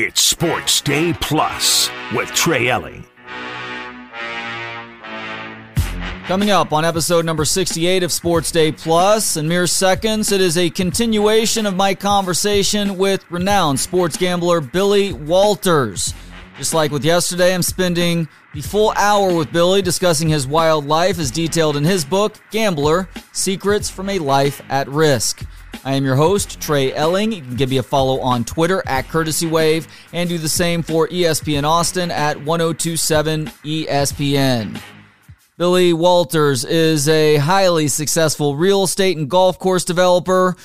It's Sports Day Plus with Trey Elling. Coming up on episode number 68 of Sports Day Plus, in mere seconds, it is a continuation of my conversation with renowned sports gambler Billy Walters. Just like with yesterday, I'm spending the full hour with Billy discussing his wild life as detailed in his book, Gambler Secrets from a Life at Risk. I am your host, Trey Elling. You can give me a follow on Twitter at Courtesy Wave and do the same for ESPN Austin at 1027 ESPN. Billy Walters is a highly successful real estate and golf course developer,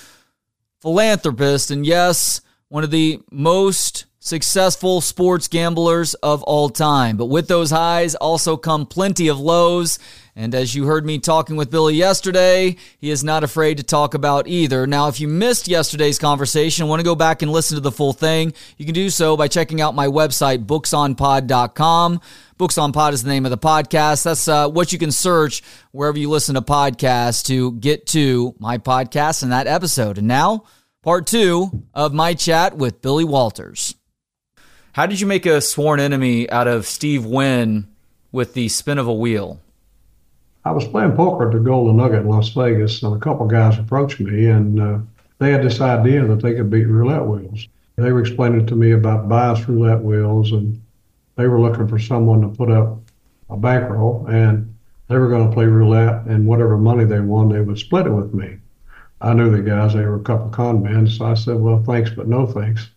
philanthropist, and yes, one of the most successful sports gamblers of all time. But with those highs also come plenty of lows. And as you heard me talking with Billy yesterday, he is not afraid to talk about either. Now, if you missed yesterday's conversation, want to go back and listen to the full thing, you can do so by checking out my website, booksonpod.com. Books on Pod is the name of the podcast. That's uh, what you can search wherever you listen to podcasts to get to my podcast and that episode. And now, part two of my chat with Billy Walters. How did you make a sworn enemy out of Steve Wynn with the spin of a wheel? I was playing poker at the Golden Nugget in Las Vegas, and a couple guys approached me, and uh, they had this idea that they could beat roulette wheels. They were explaining to me about bias roulette wheels, and they were looking for someone to put up a bankroll, and they were going to play roulette, and whatever money they won, they would split it with me. I knew the guys; they were a couple con men, so I said, "Well, thanks, but no thanks."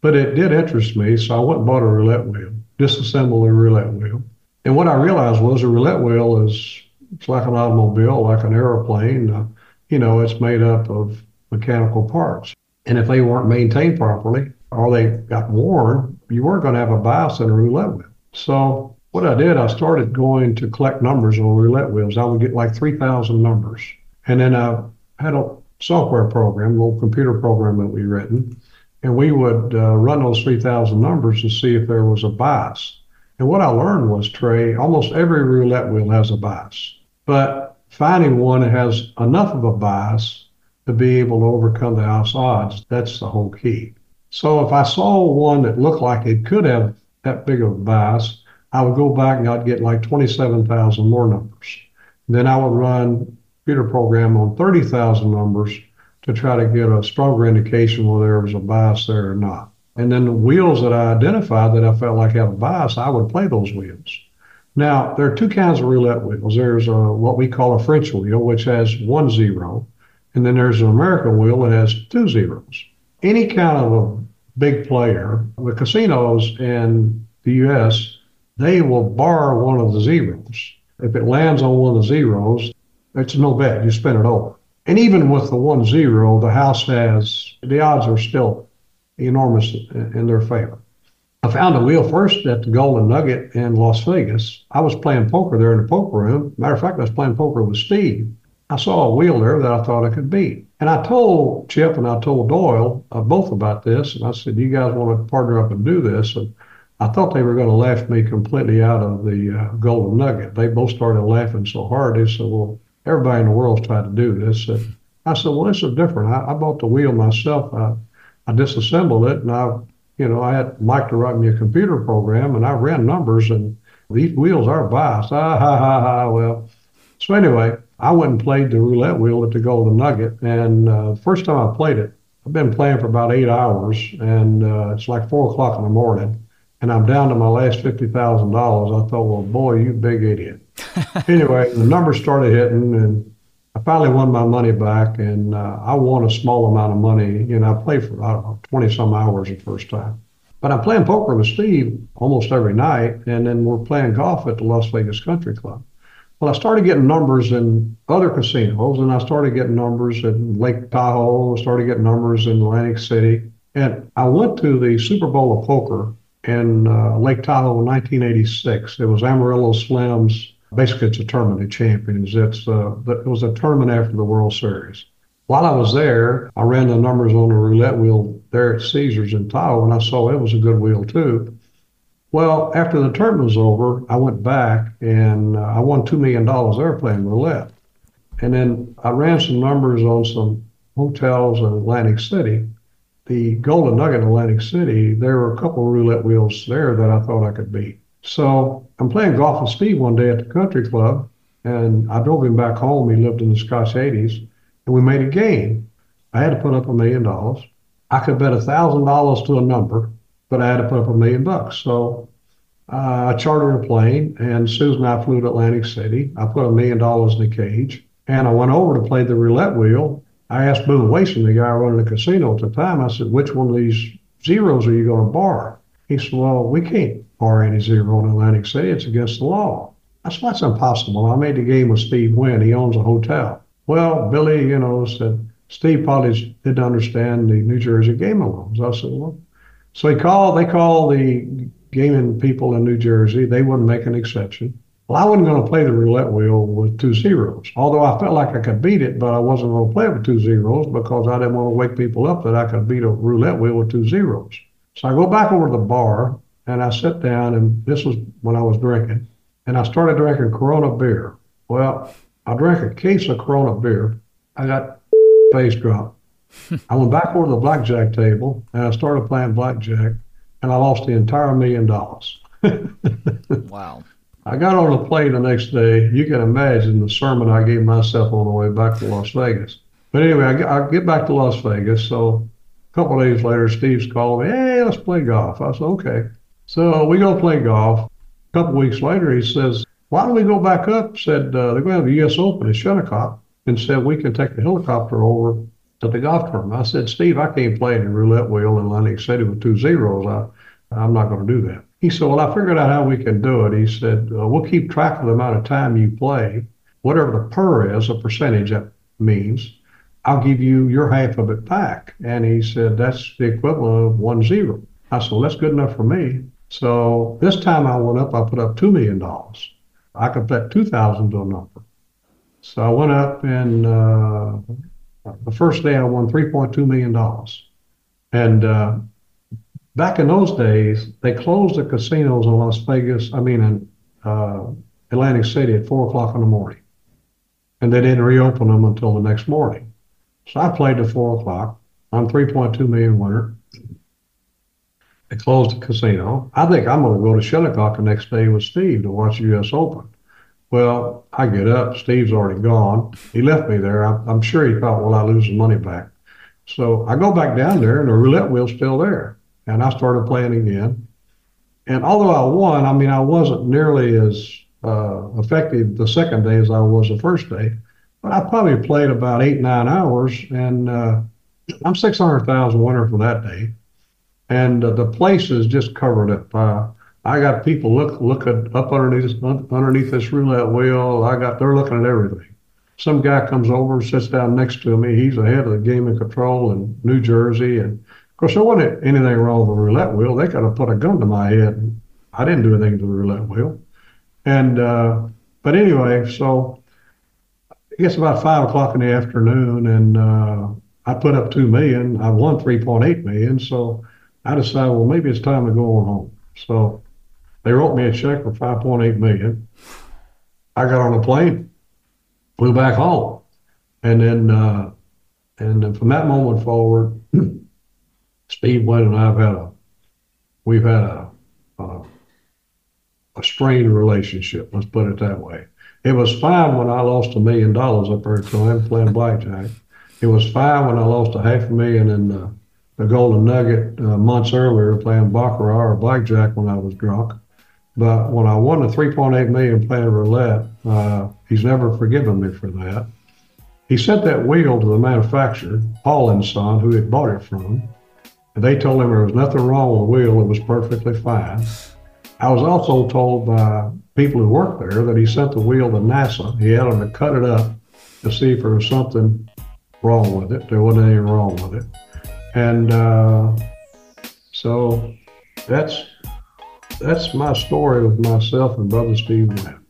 But it did interest me, so I went and bought a roulette wheel, disassembled a roulette wheel. And what I realized was a roulette wheel is it's like an automobile, like an aeroplane. Uh, you know, it's made up of mechanical parts. And if they weren't maintained properly or they got worn, you weren't going to have a bias in a roulette wheel. So what I did, I started going to collect numbers on roulette wheels. I would get like 3,000 numbers. And then I had a software program, a little computer program that we written and we would uh, run those 3,000 numbers to see if there was a bias. And what I learned was, Trey, almost every roulette wheel has a bias, but finding one that has enough of a bias to be able to overcome the house odds, that's the whole key. So if I saw one that looked like it could have that big of a bias, I would go back and I'd get like 27,000 more numbers. Then I would run computer program on 30,000 numbers to try to get a stronger indication whether there was a bias there or not. And then the wheels that I identified that I felt like had a bias, I would play those wheels. Now, there are two kinds of roulette wheels. There's a, what we call a French wheel, which has one zero, and then there's an American wheel that has two zeros. Any kind of a big player, the casinos in the U.S., they will bar one of the zeros. If it lands on one of the zeros, it's no bet. You spin it over. And even with the one zero, the house has the odds are still enormous in their favor. I found a wheel first at the Golden Nugget in Las Vegas. I was playing poker there in the poker room. Matter of fact, I was playing poker with Steve. I saw a wheel there that I thought I could beat. And I told Chip and I told Doyle uh, both about this. And I said, You guys want to partner up and do this? And I thought they were going to laugh me completely out of the uh, Golden Nugget. They both started laughing so hard. They said, Well, everybody in the world's tried to do this. And I said, well, this is different. I, I bought the wheel myself. I, I disassembled it and I, you know, I had Mike to write me a computer program and I ran numbers and these wheels are biased. Ah, ha, ha, ha. Well, so anyway, I went and played the roulette wheel at the Golden Nugget. And uh, first time I played it, I've been playing for about eight hours and uh, it's like four o'clock in the morning and I'm down to my last $50,000. I thought, well, boy, you big idiot. anyway, the numbers started hitting, and finally won my money back, and uh, I won a small amount of money. You know, I played for, I don't know, 20 some hours the first time. But I'm playing poker with Steve almost every night, and then we're playing golf at the Las Vegas Country Club. Well, I started getting numbers in other casinos, and I started getting numbers in Lake Tahoe, I started getting numbers in Atlantic City. And I went to the Super Bowl of Poker in uh, Lake Tahoe in 1986. It was Amarillo Slim's basically it's a tournament of champions. It's uh, it was a tournament after the World Series. While I was there, I ran the numbers on the roulette wheel there at Caesars in Tahoe, and I saw it was a good wheel too. Well, after the tournament was over, I went back and uh, I won two million dollars there playing roulette. And then I ran some numbers on some hotels in Atlantic City, the Golden Nugget in Atlantic City, there were a couple roulette wheels there that I thought I could beat. So I'm playing golf with Steve one day at the country club, and I drove him back home. He lived in the Scotch 80s, and we made a game. I had to put up a million dollars. I could bet a thousand dollars to a number, but I had to put up a million bucks. So uh, I chartered a plane, and Susan and I flew to Atlantic City. I put a million dollars in the cage, and I went over to play the roulette wheel. I asked Boone Wason, the guy running the casino at the time, I said, which one of these zeros are you going to bar? He said, well, we can't bar any zero in Atlantic City. It's against the law. I said, that's impossible. I made the game with Steve Wynn. He owns a hotel. Well, Billy, you know, said, Steve probably didn't understand the New Jersey gaming laws. I said, well, so he called, they called the gaming people in New Jersey. They wouldn't make an exception. Well, I wasn't going to play the roulette wheel with two zeros, although I felt like I could beat it, but I wasn't going to play it with two zeros because I didn't want to wake people up that I could beat a roulette wheel with two zeros. So I go back over to the bar and I sit down, and this was when I was drinking, and I started drinking Corona beer. Well, I drank a case of Corona beer. I got face drop. I went back over to the blackjack table and I started playing blackjack, and I lost the entire million dollars. wow. I got on a plane the next day. You can imagine the sermon I gave myself on the way back to Las Vegas. But anyway, I get, I get back to Las Vegas. So a couple days later, Steve's calling me, hey, let's play golf. I said, okay. So we go play golf. A couple weeks later, he says, why don't we go back up? Said, uh, they're going to have the U.S. Open at Shinnecock and said, we can take the helicopter over to the golf tournament. I said, Steve, I can't play the roulette wheel in Atlantic City with two zeros. I, I'm not going to do that. He said, well, I figured out how we can do it. He said, uh, we'll keep track of the amount of time you play. Whatever the per is, a percentage that means, I'll give you your half of it back. And he said, that's the equivalent of one zero. I said, well, that's good enough for me. So this time I went up, I put up $2 million. I could bet 2000 to a number. So I went up and uh, the first day I won $3.2 million. And uh, back in those days, they closed the casinos in Las Vegas, I mean, in uh, Atlantic City at four o'clock in the morning. And they didn't reopen them until the next morning. So I played at four o'clock. I'm 3.2 million winner. They closed the casino. I think I'm going to go to Shinnecock the next day with Steve to watch the U.S. Open. Well, I get up. Steve's already gone. He left me there. I, am sure he thought, well, I lose the money back. So I go back down there, and the roulette wheel's still there. And I started playing again. And although I won, I mean, I wasn't nearly as uh, effective the second day as I was the first day. But I probably played about eight, nine hours, and uh, I'm 600,000 winner for that day and uh, the place is just covered up. Uh, I got people look looking up underneath underneath this roulette wheel. I got they're looking at everything. Some guy comes over and sits down next to me. He's the head of the gaming control in New Jersey, and of course there wasn't anything wrong with the roulette wheel. They could have put a gun to my head. I didn't do anything to the roulette wheel, and uh, but anyway, so it gets about five o'clock in the afternoon, and uh, I put up two million. I won three point eight million, so I decided, well, maybe it's time to go on home. So they wrote me a check for 5.8 million. I got on a plane, flew back home, and then uh, and then from that moment forward, Steve Wynn and I've had a we've had a, a a strained relationship. Let's put it that way. It was fine when I lost a million dollars up there to him playing blackjack. It was fine when I lost a half a million in uh, the Golden Nugget uh, months earlier playing baccarat or blackjack when I was drunk. But when I won the 3.8 million playing roulette, uh, he's never forgiven me for that. He sent that wheel to the manufacturer, Paul and Son, who had bought it from. And they told him there was nothing wrong with the wheel; it was perfectly fine. I was also told by people who worked there that he sent the wheel to NASA. He had them to cut it up to see if there was something wrong with it. There wasn't anything wrong with it. And uh, so that's that's my story with myself and brother Steve Wynn.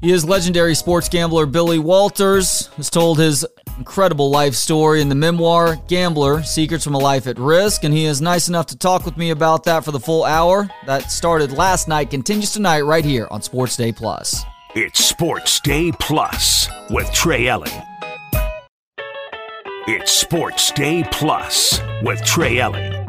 He is legendary sports gambler Billy Walters, has told his incredible life story in the memoir Gambler Secrets from a Life at Risk, and he is nice enough to talk with me about that for the full hour. That started last night, continues tonight right here on Sports Day Plus. It's Sports Day Plus with Trey Elling. It's Sports Day Plus with Trey Elling.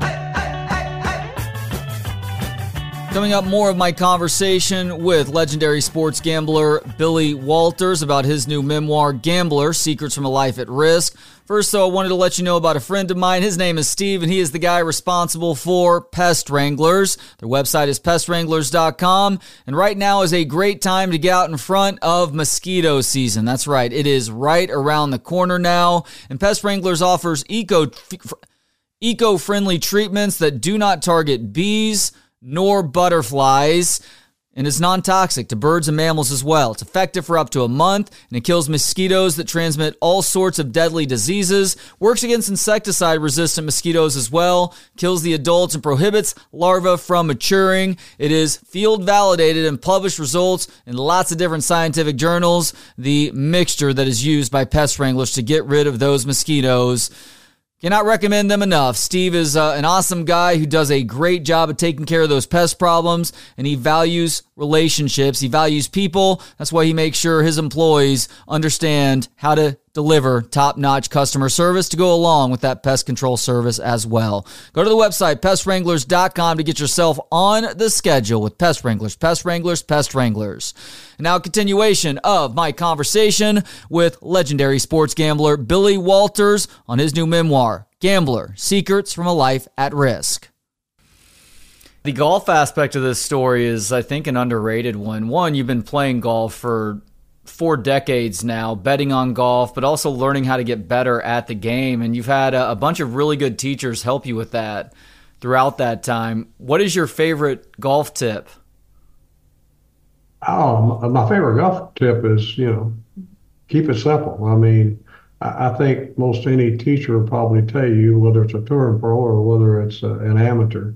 Coming up, more of my conversation with legendary sports gambler Billy Walters about his new memoir, Gambler Secrets from a Life at Risk. First, though, I wanted to let you know about a friend of mine. His name is Steve, and he is the guy responsible for Pest Wranglers. Their website is pestwranglers.com, and right now is a great time to get out in front of mosquito season. That's right, it is right around the corner now, and Pest Wranglers offers eco eco-friendly treatments that do not target bees nor butterflies. And it's non toxic to birds and mammals as well. It's effective for up to a month and it kills mosquitoes that transmit all sorts of deadly diseases. Works against insecticide resistant mosquitoes as well. Kills the adults and prohibits larvae from maturing. It is field validated and published results in lots of different scientific journals. The mixture that is used by pest wranglers to get rid of those mosquitoes Cannot recommend them enough. Steve is uh, an awesome guy who does a great job of taking care of those pest problems, and he values relationships. He values people. That's why he makes sure his employees understand how to deliver top notch customer service to go along with that pest control service as well. Go to the website, pestwranglers.com, to get yourself on the schedule with Pest Wranglers, Pest Wranglers, Pest Wranglers. Now, a continuation of my conversation with legendary sports gambler Billy Walters on his new memoir, Gambler Secrets from a Life at Risk. The golf aspect of this story is, I think, an underrated one. One, you've been playing golf for four decades now, betting on golf, but also learning how to get better at the game. And you've had a, a bunch of really good teachers help you with that throughout that time. What is your favorite golf tip? Oh, my favorite golf tip is, you know, keep it simple. I mean, I think most any teacher will probably tell you, whether it's a touring pro or whether it's a, an amateur,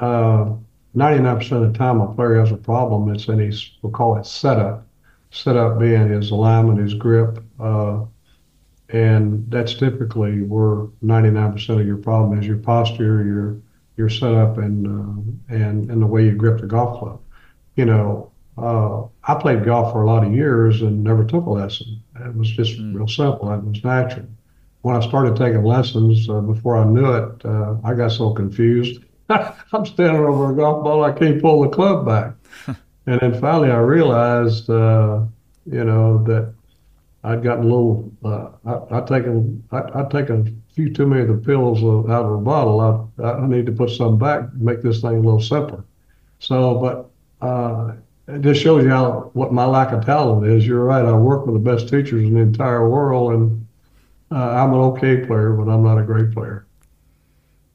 uh, 99% of the time a player has a problem. It's in his, we'll call it setup. Setup being his alignment, his grip. Uh, and that's typically where 99% of your problem is your posture, your your setup, and uh, and and the way you grip the golf club. You know, uh, I played golf for a lot of years and never took a lesson. It was just mm. real simple. It was natural. When I started taking lessons, uh, before I knew it, uh, I got so confused I'm standing over a golf ball, I can't pull the club back. and then finally I realized, uh, you know, that I'd gotten a little, uh, I, I'd taken, I, I'd taken a few too many of the pills out of the bottle. I, I need to put some back, make this thing a little simpler. So, but uh, it just shows you how what my lack of talent is. You're right. I work with the best teachers in the entire world, and uh, I'm an okay player, but I'm not a great player.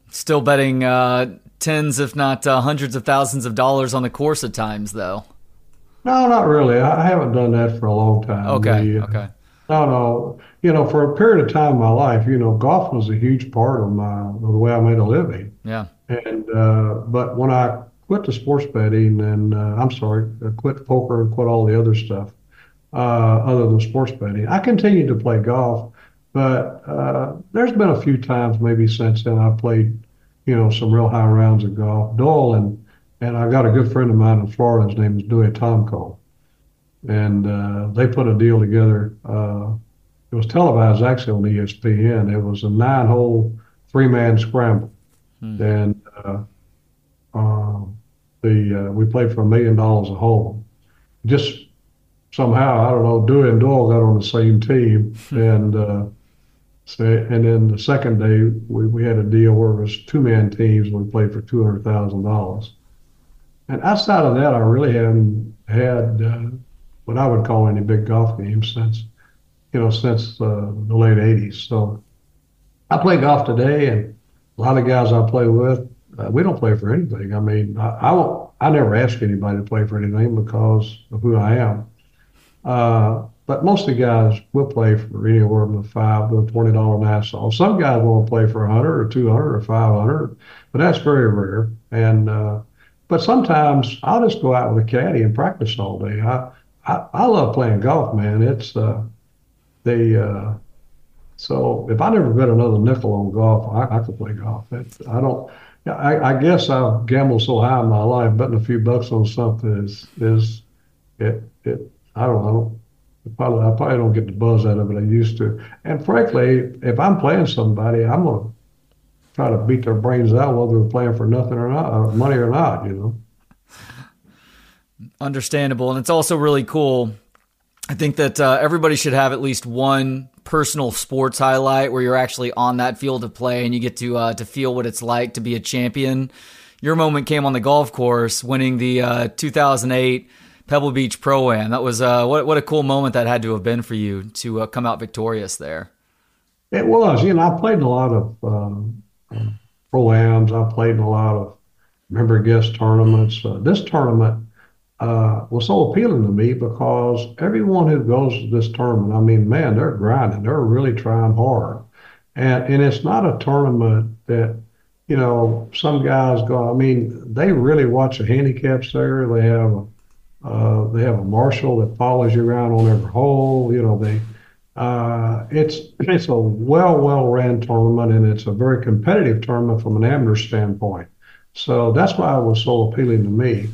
Still betting uh, tens, if not uh, hundreds of thousands of dollars on the course at times, though. No, not really. I haven't done that for a long time. Okay. The, uh, okay. No, no. You know, for a period of time in my life, you know, golf was a huge part of my of the way I made a living. Yeah. And uh, but when I quit the sports betting and uh, I'm sorry, I quit poker and quit all the other stuff uh, other than sports betting, I continued to play golf. But uh, there's been a few times maybe since then I've played, you know, some real high rounds of golf. Doyle and and I got a good friend of mine in Florida. His name is Dewey Tomko, and uh, they put a deal together. Uh, it was televised actually on ESPN. It was a nine-hole, three-man scramble, hmm. and uh, um, the uh, we played for a million dollars a hole. Just somehow, I don't know, Dewey and Doyle got on the same team, hmm. and uh, and then the second day, we, we had a deal where it was two man teams and we played for $200,000. And outside of that, I really haven't had uh, what I would call any big golf games since, you know, since uh, the late 80s. So I play golf today, and a lot of guys I play with, uh, we don't play for anything. I mean, I, I, won't, I never ask anybody to play for anything because of who I am. But most of the guys will play for anywhere from five to a twenty dollar Nassau. Some guys want to play for a hundred or two hundred or five hundred, but that's very rare. And uh, but sometimes I'll just go out with a caddy and practice all day. I I, I love playing golf, man. It's uh, the uh, so if I never bet another nickel on golf, I, I could play golf. It, I don't. I, I guess I've gambled so high in my life, betting a few bucks on something is is it it I don't know Probably, I probably don't get the buzz out of it I used to. And frankly, if I'm playing somebody, I'm gonna try to beat their brains out whether they're playing for nothing or not, or money or not. You know. Understandable, and it's also really cool. I think that uh, everybody should have at least one personal sports highlight where you're actually on that field of play and you get to uh, to feel what it's like to be a champion. Your moment came on the golf course, winning the uh, 2008 Pebble Beach Pro Am. That was uh, what what a cool moment that had to have been for you to uh, come out victorious there. It was. You know, I played a lot of um, pro ams. I played in a lot of member guest tournaments. Uh, this tournament uh, was so appealing to me because everyone who goes to this tournament, I mean, man, they're grinding. They're really trying hard, and and it's not a tournament that you know some guys go. I mean, they really watch the handicaps there. They have a uh, they have a marshal that follows you around on every hole. You know, they uh, it's it's a well well ran tournament and it's a very competitive tournament from an amateur standpoint. So that's why it was so appealing to me.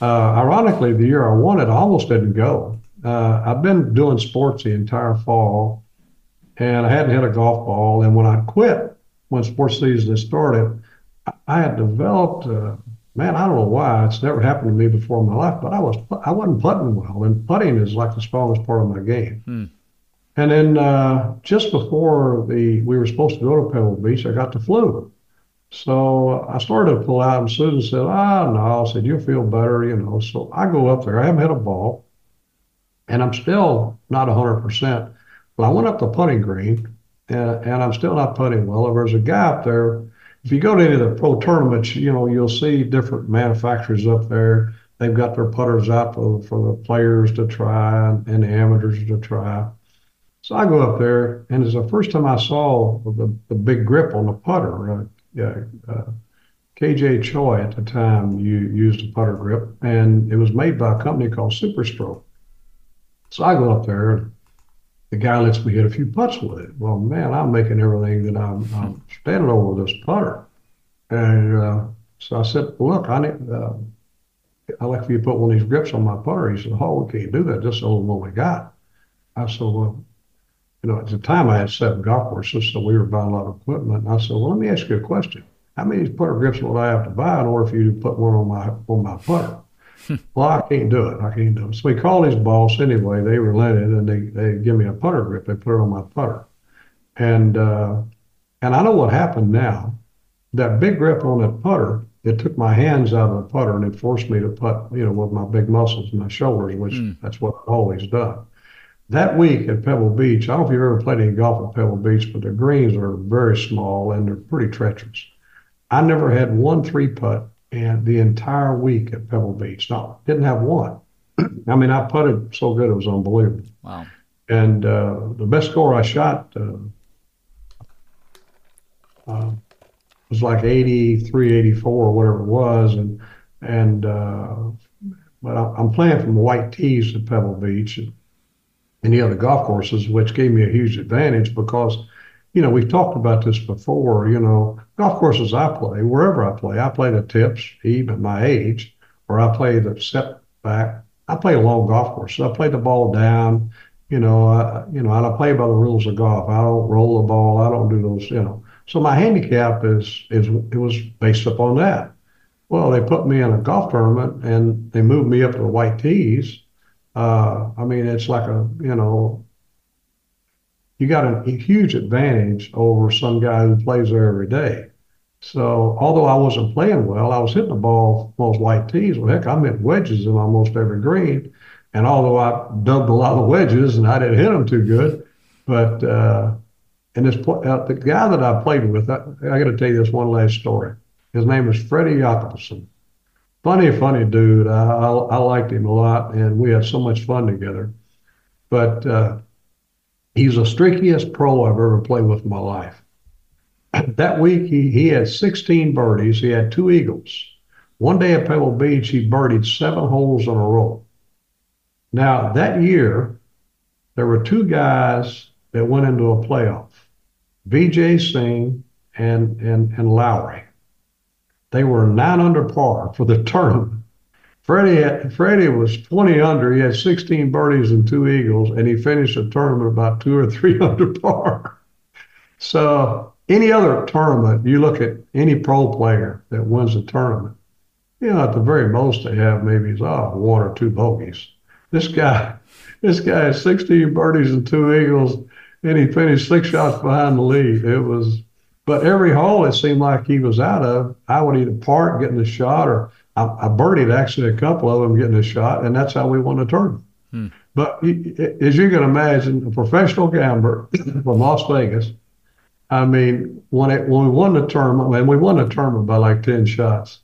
Uh, ironically, the year I won it, I almost didn't go. Uh, I've been doing sports the entire fall, and I hadn't hit a golf ball. And when I quit, when sports season started, I, had developed man, I don't know why. It's never happened to me before in my life, but I was I wasn't putting well, and putting is like the strongest part of my game. Hmm. And then uh, just before the we were supposed to go to Pebble Beach, I got the flu. So I started to pull out, and Susan said, "Ah, no." I said, "You'll feel better," you know. So I go up there. I haven't hit a ball, and I'm still not 100 percent. But I went up the putting green, and, and I'm still not putting well. There's a guy up there if you go to any of the pro tournaments, you know, you'll see different manufacturers up there. They've got their putters out for, for the players to try and, and the amateurs to try. So I go up there, and it's the first time I saw the, the big grip on the putter. Uh, yeah, uh, KJ Choi at the time you used a putter grip, and it was made by a company called Superstroke. So I go up there, the guy lets me hit a few putts with it. Well, man, I'm making everything that I'm, I'm standing over this putter. And uh, so I said, look, I need, uh, I'd like for you to put one of these grips on my putter. He said, oh, we can't do that. Is the only one we got. I said, well, you know, at the time I had seven golf courses, so we were buying a lot of equipment. And I said, well, let me ask you a question. How many putter grips would I have to buy in order for you to put one on my on my putter? Well, I can't do it. I can't do it. So we called his boss anyway. They relented and they, they give me a putter grip. They put it on my putter. And uh, and I know what happened now. That big grip on that putter, it took my hands out of the putter and it forced me to putt, you know, with my big muscles in my shoulders, which mm. that's what I've always done. That week at Pebble Beach, I don't know if you've ever played any golf at Pebble Beach, but the greens are very small and they're pretty treacherous. I never had one three putt and the entire week at Pebble Beach. No, didn't have one. I mean, I putted so good it was unbelievable. Wow. And uh, the best score I shot uh, uh, was like 83, 84, whatever it was. And, and uh, but I'm playing from white tees at Pebble Beach and, any other golf courses, which gave me a huge advantage because – you know, we've talked about this before, you know, golf courses I play, wherever I play, I play the tips, even my age, or I play the setback. I play a long golf course. I play the ball down, you know, I, you know, I play by the rules of golf. I don't roll the ball. I don't do those, you know. So my handicap is, is, it was based upon that. Well, they put me in a golf tournament and they moved me up to the white tees. Uh, I mean, it's like a, you know, you got a, huge advantage over some guy who plays there every day. So although I wasn't playing well, I was hitting the ball most white tees. Well, heck, I hit wedges in almost every green. And although I dubbed a lot of wedges and I didn't hit them too good, but uh, and this uh, the guy that I played with, I, I got to tell you this one last story. His name is Freddie Jacobson. Funny, funny dude. I, I, I liked him a lot, and we had so much fun together. But uh, He's the streakiest pro I've ever played with in my life. that week, he, he had 16 birdies. He had two eagles. One day at Pebble Beach, he birdied seven holes in a row. Now, that year, there were two guys that went into a playoff Vijay Singh and, and, and Lowery. They were nine under par for the tournament. Freddie Freddie was 20 under. He had 16 birdies and two eagles, and he finished the tournament about two or three under par. So any other tournament, you look at any pro player that wins a tournament, you know, at the very most they have maybe oh, one or two bogeys. This guy, this guy had 16 birdies and two eagles, and he finished six shots behind the lead. It was, but every hole it seemed like he was out of, I would either part getting the shot or I, I birdied actually a couple of them getting a shot, and that's how we won the tournament. Hmm. But as you can imagine, a professional gambler from Las Vegas, I mean, when it when we won the tournament, and we won the tournament by like ten shots.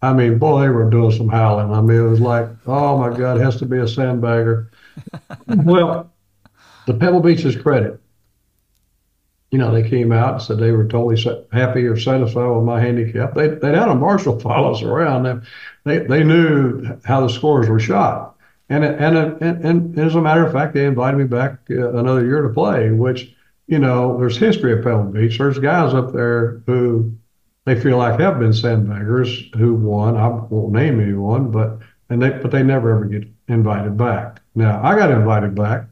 I mean, boy, they were doing some howling. I mean, it was like, oh my God, it has to be a sandbagger. well, the Pebble Beach's credit, you know, they came out and said they were totally happy or satisfied with my handicap. They they had a marshal follow us around. They they knew how the scores were shot, and and and, and as a matter of fact, they invited me back uh, another year to play. Which you know, there's history of Pebble Beach. There's guys up there who they feel like have been sandbaggers who won. I won't name anyone, but and they but they never ever get invited back. Now I got invited back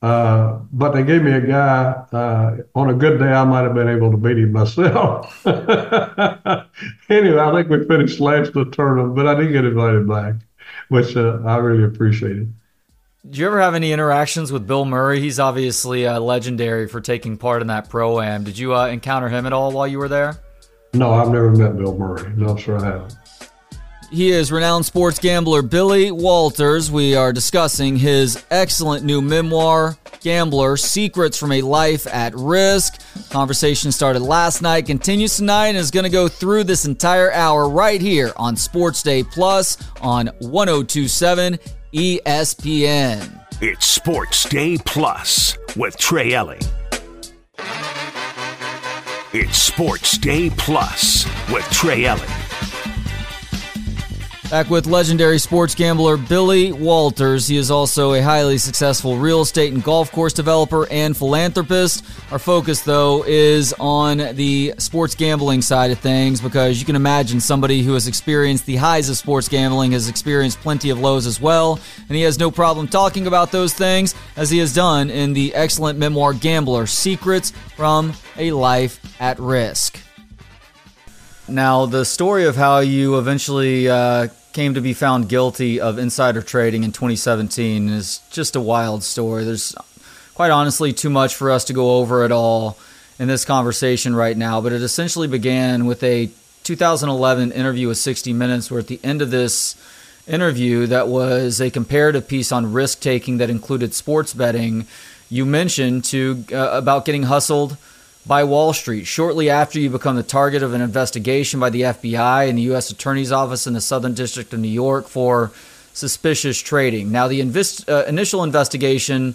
uh, but they gave me a guy. Uh, on a good day, I might have been able to beat him myself. anyway, I think we finished last the tournament, but I did get invited back, which uh, I really appreciated. Do you ever have any interactions with Bill Murray? He's obviously uh, legendary for taking part in that pro am. Did you uh, encounter him at all while you were there? No, I've never met Bill Murray. No, sir, I haven't. He is renowned sports gambler Billy Walters. We are discussing his excellent new memoir, Gambler Secrets from a Life at Risk. Conversation started last night, continues tonight, and is going to go through this entire hour right here on Sports Day Plus on 1027 ESPN. It's Sports Day Plus with Trey Elling. It's Sports Day Plus with Trey Elling. Back with legendary sports gambler Billy Walters. He is also a highly successful real estate and golf course developer and philanthropist. Our focus, though, is on the sports gambling side of things because you can imagine somebody who has experienced the highs of sports gambling has experienced plenty of lows as well. And he has no problem talking about those things as he has done in the excellent memoir Gambler Secrets from a Life at Risk. Now, the story of how you eventually uh, came to be found guilty of insider trading in 2017 is just a wild story. There's quite honestly too much for us to go over at all in this conversation right now, but it essentially began with a 2011 interview with 60 Minutes, where at the end of this interview, that was a comparative piece on risk taking that included sports betting. You mentioned to uh, about getting hustled by Wall Street shortly after you become the target of an investigation by the FBI and the U.S. Attorney's Office in the Southern District of New York for suspicious trading. Now, the invest, uh, initial investigation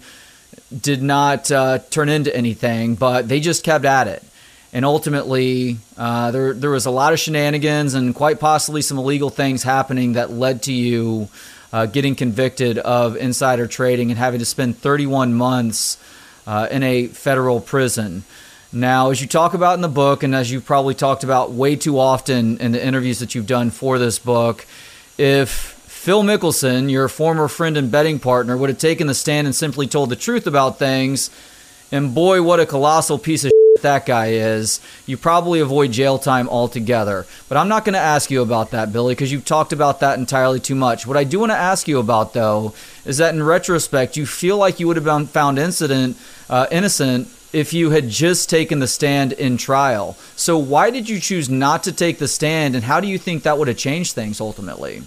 did not uh, turn into anything, but they just kept at it. And ultimately, uh, there, there was a lot of shenanigans and quite possibly some illegal things happening that led to you uh, getting convicted of insider trading and having to spend 31 months uh, in a federal prison. Now, as you talk about in the book, and as you've probably talked about way too often in the interviews that you've done for this book, if Phil Mickelson, your former friend and betting partner, would have taken the stand and simply told the truth about things, and boy, what a colossal piece of that guy is, you probably avoid jail time altogether. But I'm not going to ask you about that, Billy, because you've talked about that entirely too much. What I do want to ask you about, though, is that in retrospect, you feel like you would have been found incident, uh, innocent if you had just taken the stand in trial. So, why did you choose not to take the stand, and how do you think that would have changed things ultimately?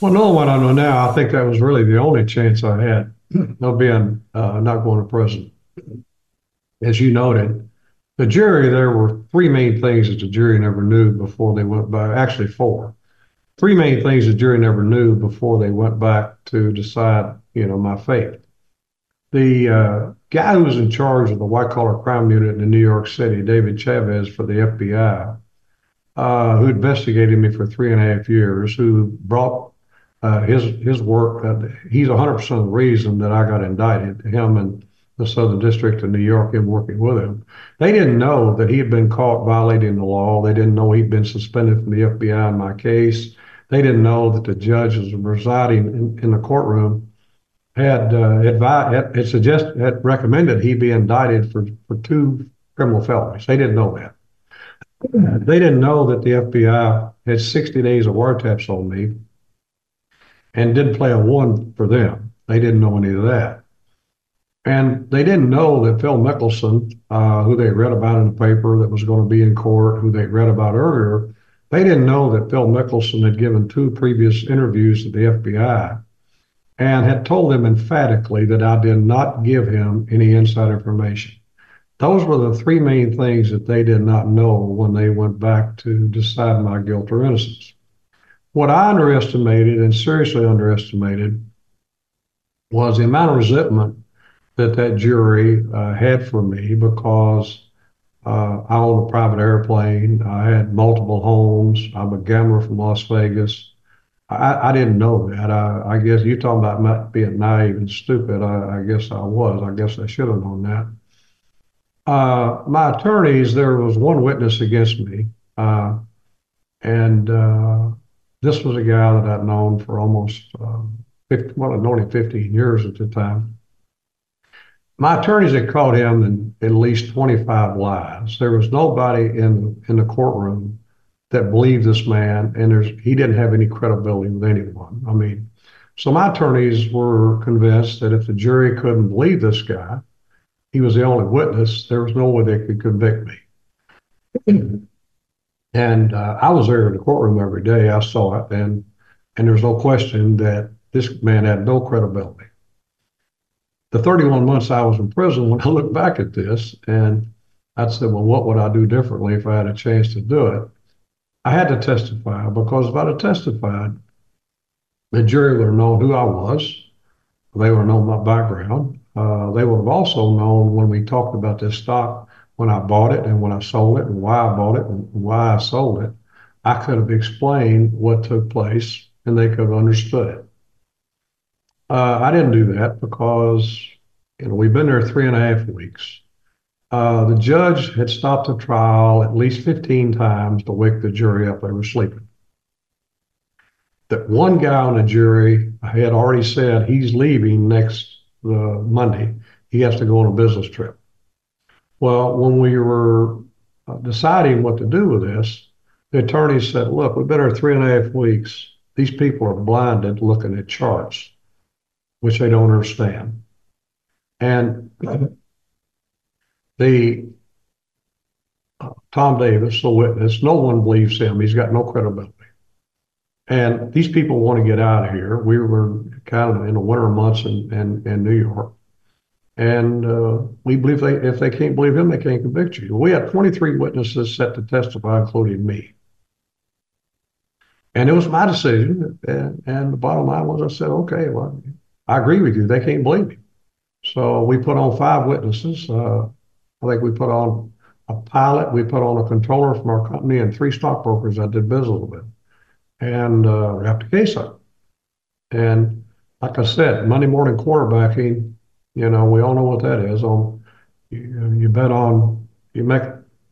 Well, knowing what I know now, I think that was really the only chance I had of being uh, not going to prison. As you noted, the jury, there were three main things that the jury never knew before they went back, actually, four. Three main things the jury never knew before they went back to decide, you know, my fate. The uh, guy who was in charge of the white collar crime unit in New York City, David Chaves for the FBI, uh, who investigated me for three and a half years, who brought uh, his his work. Uh, he's 100 percent of the reason that I got indicted. Him and the Southern District of New York, and working with him, they didn't know that he had been caught violating the law. They didn't know he'd been suspended from the FBI in my case. they didn't know that the judges residing in, in the courtroom had uh, advised, had, had suggested, had recommended he be indicted for, for two criminal felonies. They didn't know that. They didn't know that the FBI had 60 days of wiretaps on me and didn't play a one for them. They didn't know any of that. And they didn't know that Phil Mickelson, uh, who they read about in the paper that was going to be in court, who they read about earlier, they didn't know that Phil Mickelson had given two previous interviews to the FBI and had told them emphatically that I did not give him any inside information. Those were the three main things that they did not know when they went back to decide my guilt or innocence. What I underestimated and seriously underestimated was the amount of resentment that that jury uh, had for me because uh, I owned a private airplane. I had multiple homes. I'm a gambler from Las Vegas. I, I didn't know that. I, I, guess you're talking about not being naive and stupid. I, I guess I was. I guess I should have known that. Uh, my attorneys, there was one witness against me, uh, and uh, this was a guy that I'd known for almost, uh, 50, well, I'd known him 15 years at the time. My attorneys had caught him in at least 25 lies. There was nobody in in the courtroom that believed this man, and there's he didn't have any credibility with anyone. I mean, so my attorneys were convinced that if the jury couldn't believe this guy, he was the only witness, there was no way they could convict me. and uh, I was there in the courtroom every day. I saw it, and and there's no question that this man had no credibility. The 31 months I was in prison, when I look back at this, and I said, well, what would I do differently if I had a chance to do it? I had to testify because if I'd have testified, the jury would have known who I was. They would have known my background. Uh, they would have also known when we talked about this stock, when I bought it and when I sold it and why I bought it and why I sold it. I could have explained what took place and they could have understood it. Uh, I didn't do that because you know we've been there three and a half weeks. Uh, the judge had stopped the trial at least 15 times to wake the jury up. They were sleeping. That one guy on the jury had already said he's leaving next uh, Monday. He has to go on a business trip. Well, when we were uh, deciding what to do with this, the attorney said, look, we've been here three and a half weeks. These people are blinded looking at charts, which they don't understand. And the uh, Tom Davis, the witness, no one believes him. He's got no credibility. And these people want to get out of here. We were kind of in the winter months in, in, in New York. And uh, we believe they, if they can't believe him, they can't convict you. We had 23 witnesses set to testify, including me. And it was my decision. And, and the bottom line was I said, okay, well, I agree with you. They can't believe me. So we put on five witnesses. Uh, I think we put on a pilot, we put on a controller from our company, and three stockbrokers I did business with, and uh, wrapped a case up. And like I said, Monday morning quarterbacking, you know, we all know what that is. On you, you bet on you make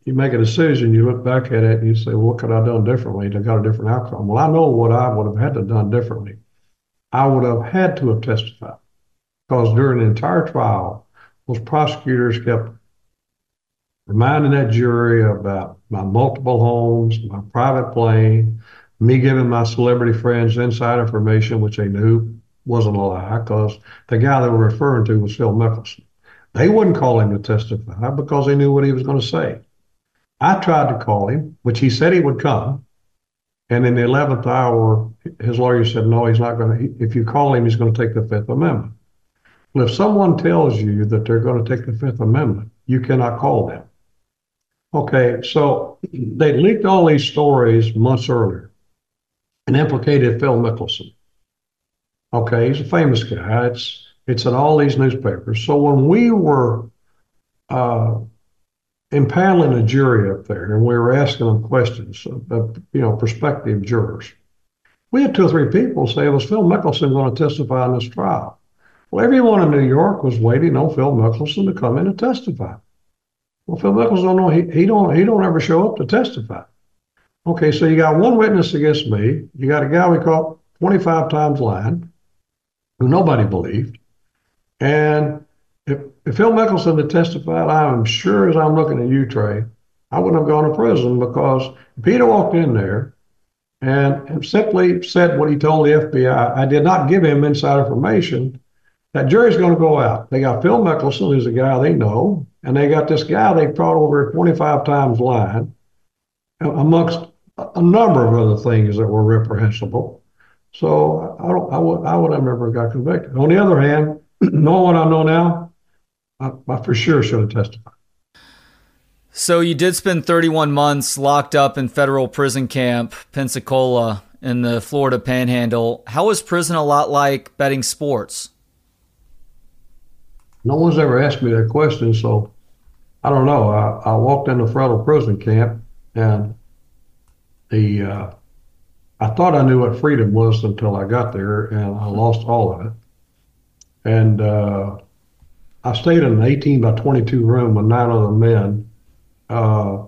you make a decision, you look back at it and you say, well, what could I have done differently to got a different outcome? Well, I know what I would have had to have done differently. I would have had to have testified because during the entire trial, those prosecutors kept reminding that jury about my multiple homes, my private plane, me giving my celebrity friends inside information, which they knew wasn't a lie because the guy they were referring to was Phil Mickelson. They wouldn't call him to testify because they knew what he was going to say. I tried to call him, which he said he would come. And in the 11th hour, his lawyer said, no, he's not going to. If you call him, he's going to take the Fifth Amendment. Well, if someone tells you that they're going to take the Fifth Amendment, you cannot call them. Okay, so they leaked all these stories months earlier and implicated Phil Mickelson. Okay, he's a famous guy. It's it's in all these newspapers. So when we were uh, impaneling a jury up there and we were asking them questions, you know, prospective jurors, we had two or three people say, "Was Phil Mickelson going to testify in this trial?" Well, everyone in New York was waiting on Phil Mickelson to come in and testify. Well, Phil Mickelson don't know he, he don't he don't ever show up to testify. Okay, so you got one witness against me. You got a guy we caught 25 times lying, who nobody believed. And if, if Phil Mickelson had testified, I am sure as I'm looking at you, Trey, I wouldn't have gone to prison because Peter walked in there and simply said what he told the FBI. I did not give him inside information. That jury's going to go out. They got Phil Mickelson, who's a guy they know, and they got this guy they brought over 25 times lying, amongst a number of other things that were reprehensible. So I don't, I would, I would have never got convicted. On the other hand, knowing what I know now, I, I for sure should have testified. So you did spend 31 months locked up in federal prison camp, Pensacola, in the Florida Panhandle. How was prison a lot like betting sports? No one's ever asked me that question, so I don't know. I, I walked into federal prison camp, and the uh, I thought I knew what freedom was until I got there, and I lost all of it. And uh, I stayed in an 18 by 22 room with nine other men uh,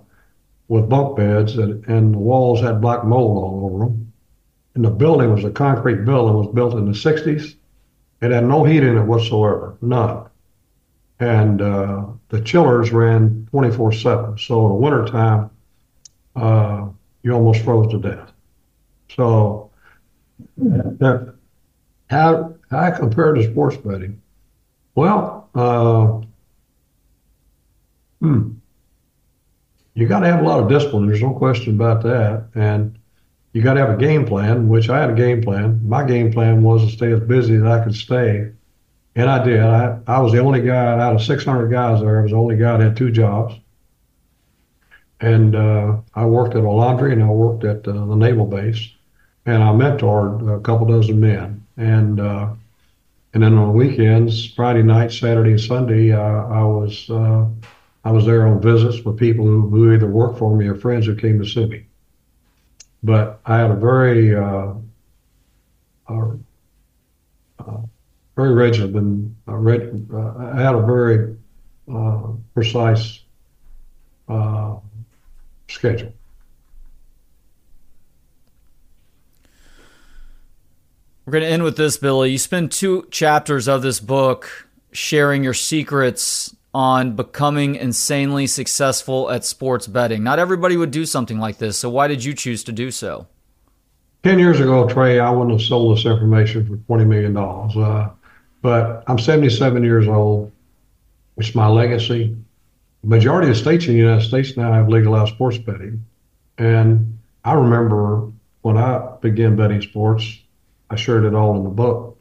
with bunk beds, and, and the walls had black mold all over them. And the building was a concrete building, was built in the 60s. It had no heat in it whatsoever, none. And uh, the chillers ran 24 7. So in the wintertime, uh, you almost froze to death. So that, how, how I compare to sports betting? Well, uh, hmm you got to have a lot of discipline. There's no question about that. And you got to have a game plan, which I had a game plan. My game plan was to stay as busy as I could stay. And I did. I, I was the only guy out of 600 guys there. I was the only guy that had two jobs. And uh, I worked at a laundry and I worked at uh, the naval base. And I mentored a couple dozen men. And uh, and then on weekends, Friday night, Saturday, and Sunday, uh, I was uh, I was there on visits with people who, who either worked for me or friends who came to see me. But I had a very, uh, uh, very rigid and uh, I had a very uh, precise uh, schedule. We're going to end with this, Billy. You spend two chapters of this book sharing your secrets on becoming insanely successful at sports betting. Not everybody would do something like this. So why did you choose to do so? 10 years ago, Trey, I wouldn't have sold this information for $20 million. Uh, but I'm 77 years old. It's my legacy. Majority of states in the United States now have legalized sports betting. And I remember when I began betting sports, I shared it all in the book.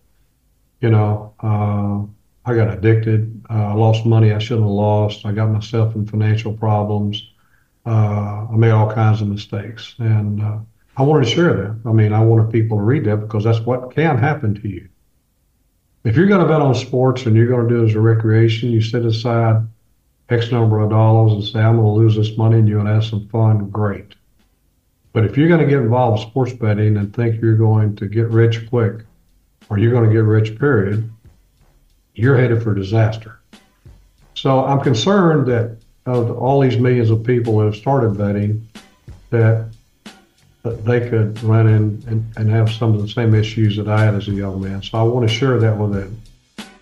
You know, uh, I got addicted. Uh, I lost money I shouldn't have lost. I got myself in financial problems. Uh, I made all kinds of mistakes, and uh, I wanted to share that. I mean, I wanted people to read that because that's what can happen to you. If you're going to bet on sports and you're going to do it as a recreation, you set aside X number of dollars and say, I'm going to lose this money and you're going to have some fun, great. But if you're going to get involved in sports betting and think you're going to get rich quick or you're going to get rich, period, you're headed for disaster. So I'm concerned that of all these millions of people that have started betting, that they could run in and, and have some of the same issues that I had as a young man. So I want to share that with them.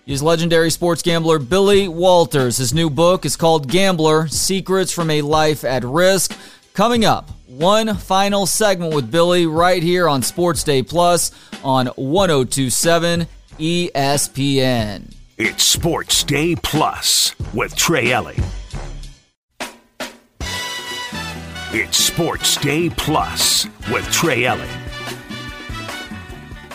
He's legendary sports gambler Billy Walters. His new book is called Gambler Secrets from a Life at Risk. Coming up, one final segment with Billy right here on Sports Day Plus on 1027 ESPN. It's Sports Day Plus with Trey Elling. It's Sports Day Plus with Trey Elling.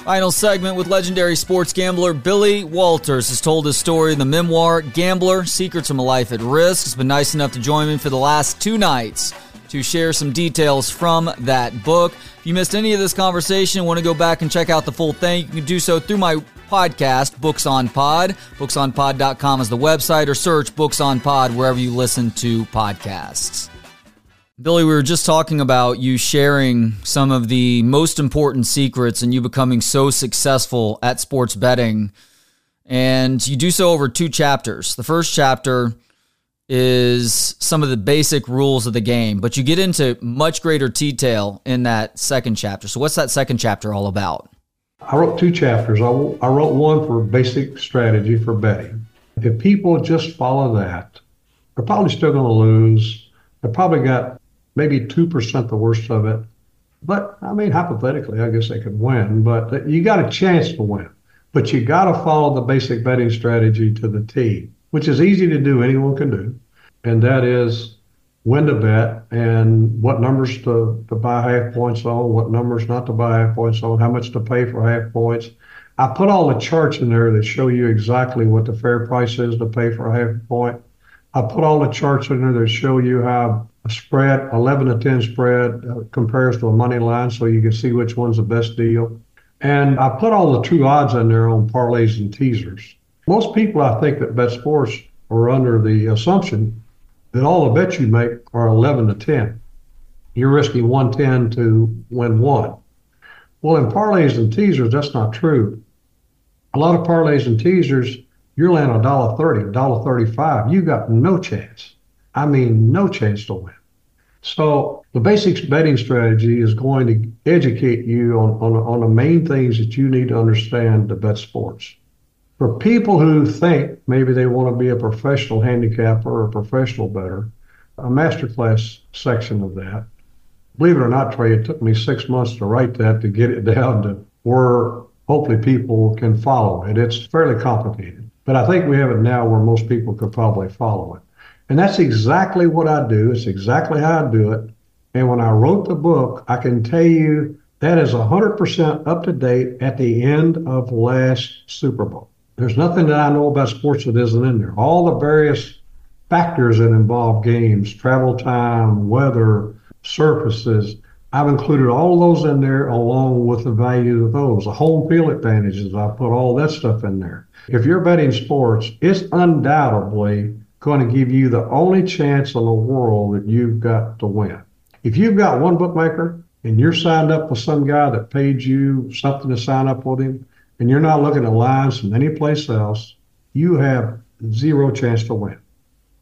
Final segment with legendary sports gambler Billy Walters has told his story in the memoir Gambler Secrets from a Life at Risk. He's been nice enough to join me for the last two nights to share some details from that book. If you missed any of this conversation want to go back and check out the full thing, you can do so through my podcast, Books on Pod. Booksonpod.com is the website, or search Books on Pod wherever you listen to podcasts. Billy, we were just talking about you sharing some of the most important secrets and you becoming so successful at sports betting. And you do so over two chapters. The first chapter is some of the basic rules of the game, but you get into much greater detail in that second chapter. So, what's that second chapter all about? I wrote two chapters. I, I wrote one for basic strategy for betting. If people just follow that, they're probably still going to lose. They probably got maybe 2% the worst of it. But I mean, hypothetically, I guess they could win, but you got a chance to win. But you got to follow the basic betting strategy to the T, which is easy to do, anyone can do. And that is when to bet and what numbers to, to buy half points on, what numbers not to buy half points on, how much to pay for half points. I put all the charts in there that show you exactly what the fair price is to pay for a half point. I put all the charts in there that show you how a spread, 11 to 10 spread, uh, compares to a money line so you can see which one's the best deal. And I put all the true odds in there on parlays and teasers. Most people, I think, that bet sports are under the assumption that all the bets you make are 11 to 10. You're risking 110 to win one. Well, in parlays and teasers, that's not true. A lot of parlays and teasers, you're laying a dollar thirty, dollar thirty-five. You got no chance. I mean, no chance to win. So the basic betting strategy is going to educate you on, on, on the main things that you need to understand to bet sports. For people who think maybe they want to be a professional handicapper or a professional better, a masterclass section of that. Believe it or not, Trey, it took me six months to write that to get it down to where hopefully people can follow it. It's fairly complicated, but I think we have it now where most people could probably follow it. And that's exactly what I do. It's exactly how I do it. And when I wrote the book, I can tell you that is 100% up to date at the end of last Super Bowl. There's nothing that I know about sports that isn't in there. All the various factors that involve games, travel time, weather, surfaces, I've included all those in there along with the value of those. The home field advantages, I put all that stuff in there. If you're betting sports, it's undoubtedly going to give you the only chance in the world that you've got to win. If you've got one bookmaker and you're signed up with some guy that paid you something to sign up with him, and you're not looking at lines from any place else, you have zero chance to win.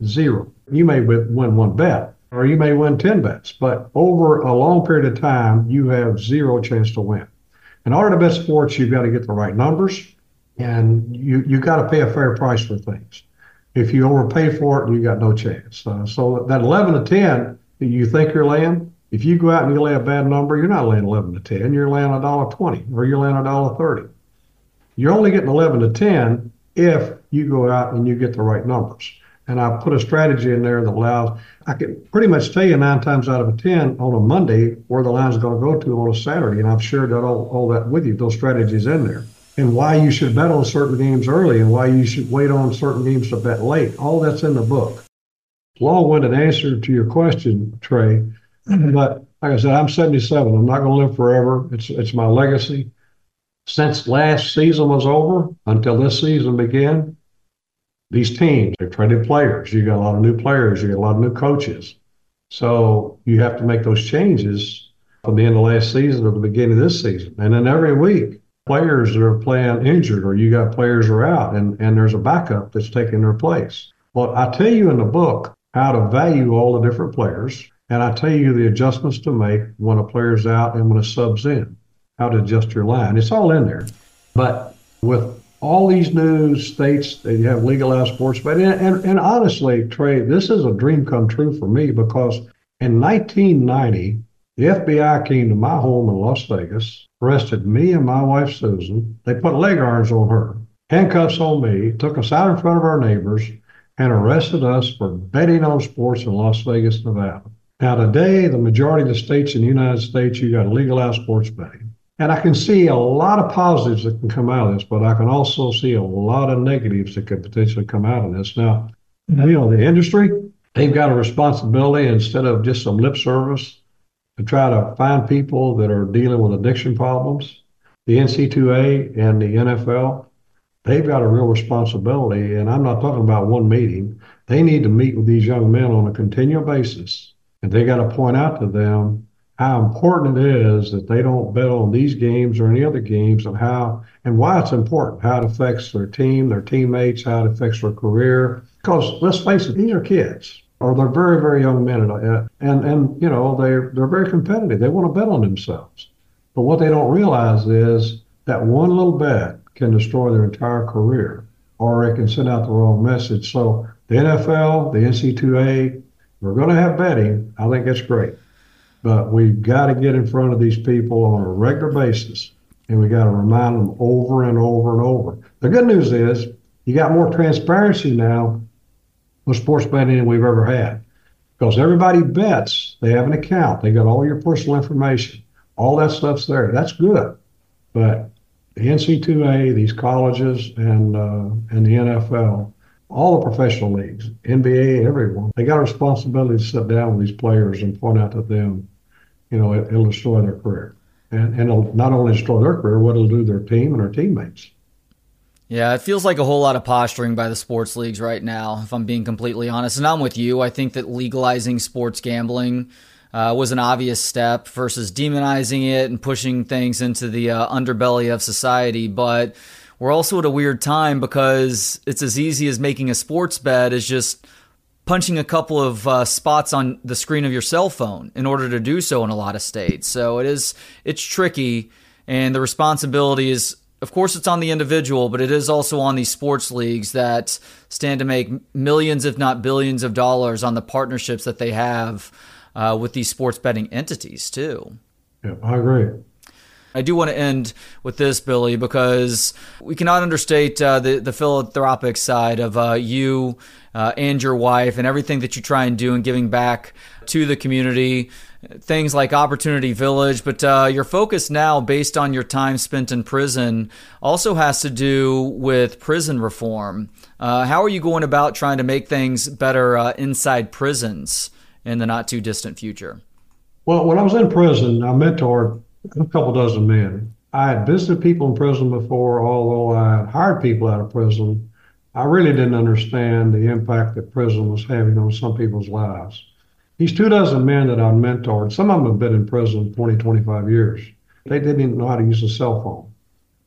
Zero. You may win one bet, or you may win 10 bets, but over a long period of time, you have zero chance to win. In order to bet sports, you've got to get the right numbers, and you, you've got to pay a fair price for things. If you overpay for it, you got no chance. Uh, so that 11 to 10 that you think you're laying, if you go out and you lay a bad number, you're not laying 11 to 10. You're laying a dollar 20 or you're laying a dollar 30. You're only getting 11 to 10 if you go out and you get the right numbers. And I put a strategy in there that allows, I can pretty much tell you nine times out of a 10 on a Monday where the line's going to go to on a Saturday. And I've shared that all, all that with you, those strategies in there and why you should bet on certain games early and why you should wait on certain games to bet late. All that's in the book. Long-winded answer to your question, Trey. Mm-hmm. But like I said, I'm 77. I'm not going to live forever. It's it's my legacy. Since last season was over until this season began, these teams they've traded players. You got a lot of new players. You got a lot of new coaches. So you have to make those changes from the end of last season to the beginning of this season. And then every week players that are playing injured or you got players are out and, and there's a backup that's taking their place. Well, I tell you in the book how to value all the different players, and I tell you the adjustments to make when a player's out and when a sub's in, how to adjust your line. It's all in there. But with all these new states that you have legalized sports betting, and, and, and honestly, Trey, this is a dream come true for me because in 1990, the FBI came to my home in Las Vegas arrested me and my wife Susan. They put leg irons on her, handcuffs on me, took us out in front of our neighbors, and arrested us for betting on sports in Las Vegas, Nevada. Now, today, the majority of the states in the United States, you got legalized sports betting. And I can see a lot of positives that can come out of this, but I can also see a lot of negatives that could potentially come out of this. Now, you know, the industry, they've got a responsibility instead of just some lip service to try to find people that are dealing with addiction problems. The NC2A and the NFL, they've got a real responsibility. And I'm not talking about one meeting. They need to meet with these young men on a continual basis. And they got to point out to them how important it is that they don't bet on these games or any other games and how and why it's important, how it affects their team, their teammates, how it affects their career, Because let's face it, these are kids, or they're very, very young men, and uh, and, and you know they're they're very competitive. They want to bet on themselves, but what they don't realize is that one little bet can destroy their entire career, or it can send out the wrong message. So the NFL, the NC2A, we're going to have betting. I think that's great, but we've got to get in front of these people on a regular basis, and we got to remind them over and over and over. The good news is you got more transparency now with sports betting we've ever had. Because everybody bets, they have an account, they got all your personal information, all that stuff's there. That's good. But the NC2A, these colleges, and uh, and the NFL, all the professional leagues, NBA, everyone, they got a responsibility to sit down with these players and point out to them, you know, it, will destroy their career. And, and it'll not only destroy their career, what it'll do their team and their teammates. Yeah, it feels like a whole lot of posturing by the sports leagues right now, if I'm being completely honest. And I'm with you. I think that legalizing sports gambling uh, was an obvious step versus demonizing it and pushing things into the uh, underbelly of society. But we're also at a weird time because it's as easy as making a sports bet as just punching a couple of uh, spots on the screen of your cell phone in order to do so in a lot of states. So it is it's tricky, and the responsibility is of course, it's on the individual, but it is also on these sports leagues that stand to make millions, if not billions, of dollars on the partnerships that they have uh, with these sports betting entities, too. Yeah, I agree. I do want to end with this, Billy, because we cannot understate uh, the the philanthropic side of uh, you uh, and your wife and everything that you try and do in giving back to the community things like Opportunity Village, but uh, your focus now, based on your time spent in prison, also has to do with prison reform. Uh, how are you going about trying to make things better uh, inside prisons in the not too distant future? Well, when I was in prison, I mentored a couple dozen men. I had visited people in prison before, although I had hired people out of prison. I really didn't understand the impact that prison was having on some people's lives. These two dozen men that I mentored, some of them have been in prison 20, 25 years. They didn't even know how to use a cell phone.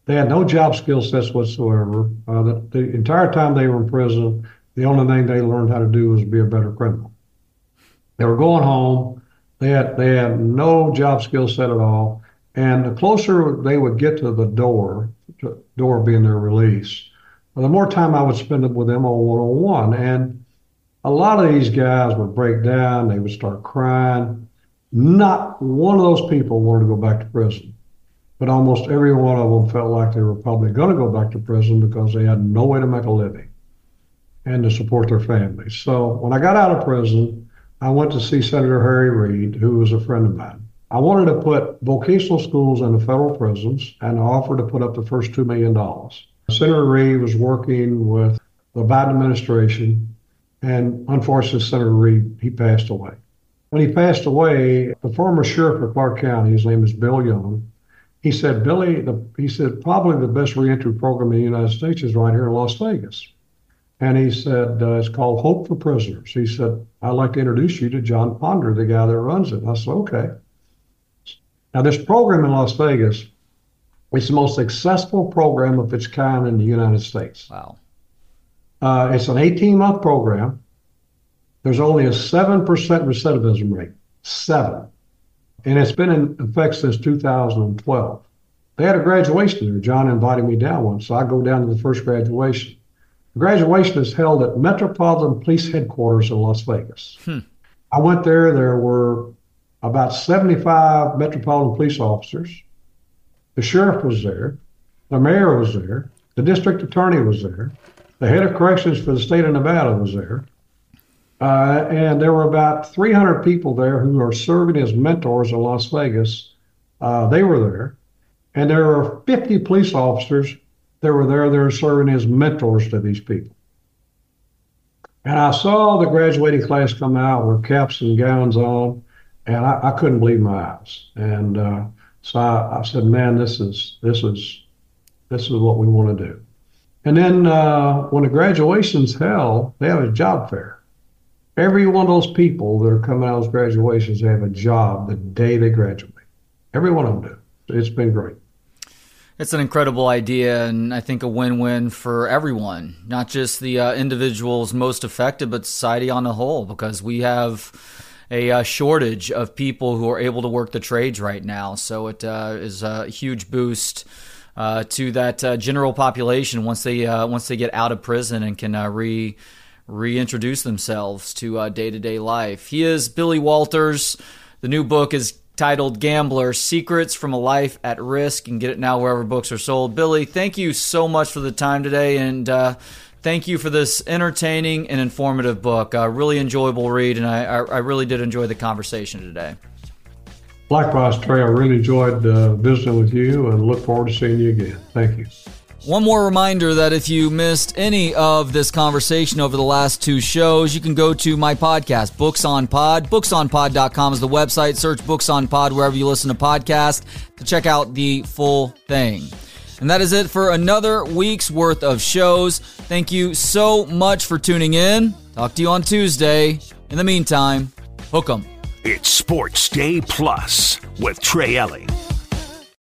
They had no job skill sets whatsoever. Uh, the, the entire time they were in prison, the only thing they learned how to do was be a better criminal. They were going home. They had they had no job skill set at all. And the closer they would get to the door, door being their release, the more time I would spend with them on one on one. And a lot of these guys would break down, they would start crying. Not one of those people wanted to go back to prison, but almost every one of them felt like they were probably going to go back to prison because they had no way to make a living and to support their families. So when I got out of prison, I went to see Senator Harry Reid, who was a friend of mine. I wanted to put vocational schools in the federal prisons and offered to put up the first $2 million. Senator Reid was working with the Biden administration and unfortunately, Senator Reid, he passed away. When he passed away, the former sheriff of Clark County, his name is Bill Young, he said, Billy, the, he said, probably the best reentry program in the United States is right here in Las Vegas. And he said, uh, it's called Hope for Prisoners. He said, I'd like to introduce you to Jon Ponder, the guy that runs it. I said, okay. Now, this program in Las Vegas is the most successful program of its kind in the United States. Wow. Uh, it's an 18 month program. There's only a 7% recidivism rate. Seven. And it's been in effect since 2012. They had a graduation there. Jon invited me down once, so I go down to the first graduation. The graduation is held at Metropolitan Police Headquarters in Las Vegas. Hmm. I went there. There were about 75 Metropolitan Police officers. The sheriff was there. The mayor was there. The district attorney was there. The head of corrections for the state of Nevada was there. Uh, and there were about 300 people there who are serving as mentors in Las Vegas. Uh, they were there. And there were 50 police officers that were there that were serving as mentors to these people. And I saw the graduating class come out with caps and gowns on, and I, I couldn't believe my eyes. And uh, so I, I, said, "Man, this is this is this is what we want to do." And then uh, when the graduation's held, they have a job fair. Every one of those people that are coming out of graduations have a job the day they graduate. Every one of them do. It's been great. It's an incredible idea, and I think a win-win for everyone, not just the uh, individuals most affected, but society on the whole, because we have a uh, shortage of people who are able to work the trades right now. So it uh, is a huge boost uh, to that uh, general population once they uh, once they get out of prison and can re reintroduce themselves to day to day life. He is Billy Walters. The new book is titled Gambler Secrets from a Life at Risk. You can get it now wherever books are sold. Billy, thank you so much for the time today and uh, thank you for this entertaining and informative book. A really enjoyable read, and I, I, really did enjoy the conversation today. Likewise, Trey, I really enjoyed uh, visiting with you and look forward to seeing you again. Thank you. One more reminder that if you missed any of this conversation over the last two shows, you can go to my podcast, Books on Pod. Booksonpod.com is the website. Search Books on Pod wherever you listen to podcasts to check out the full thing. And that is it for another week's worth of shows. Thank you so much for tuning in. Talk to you on Tuesday. In the meantime, hook 'em. It's Sports Day Plus with Trey Elling.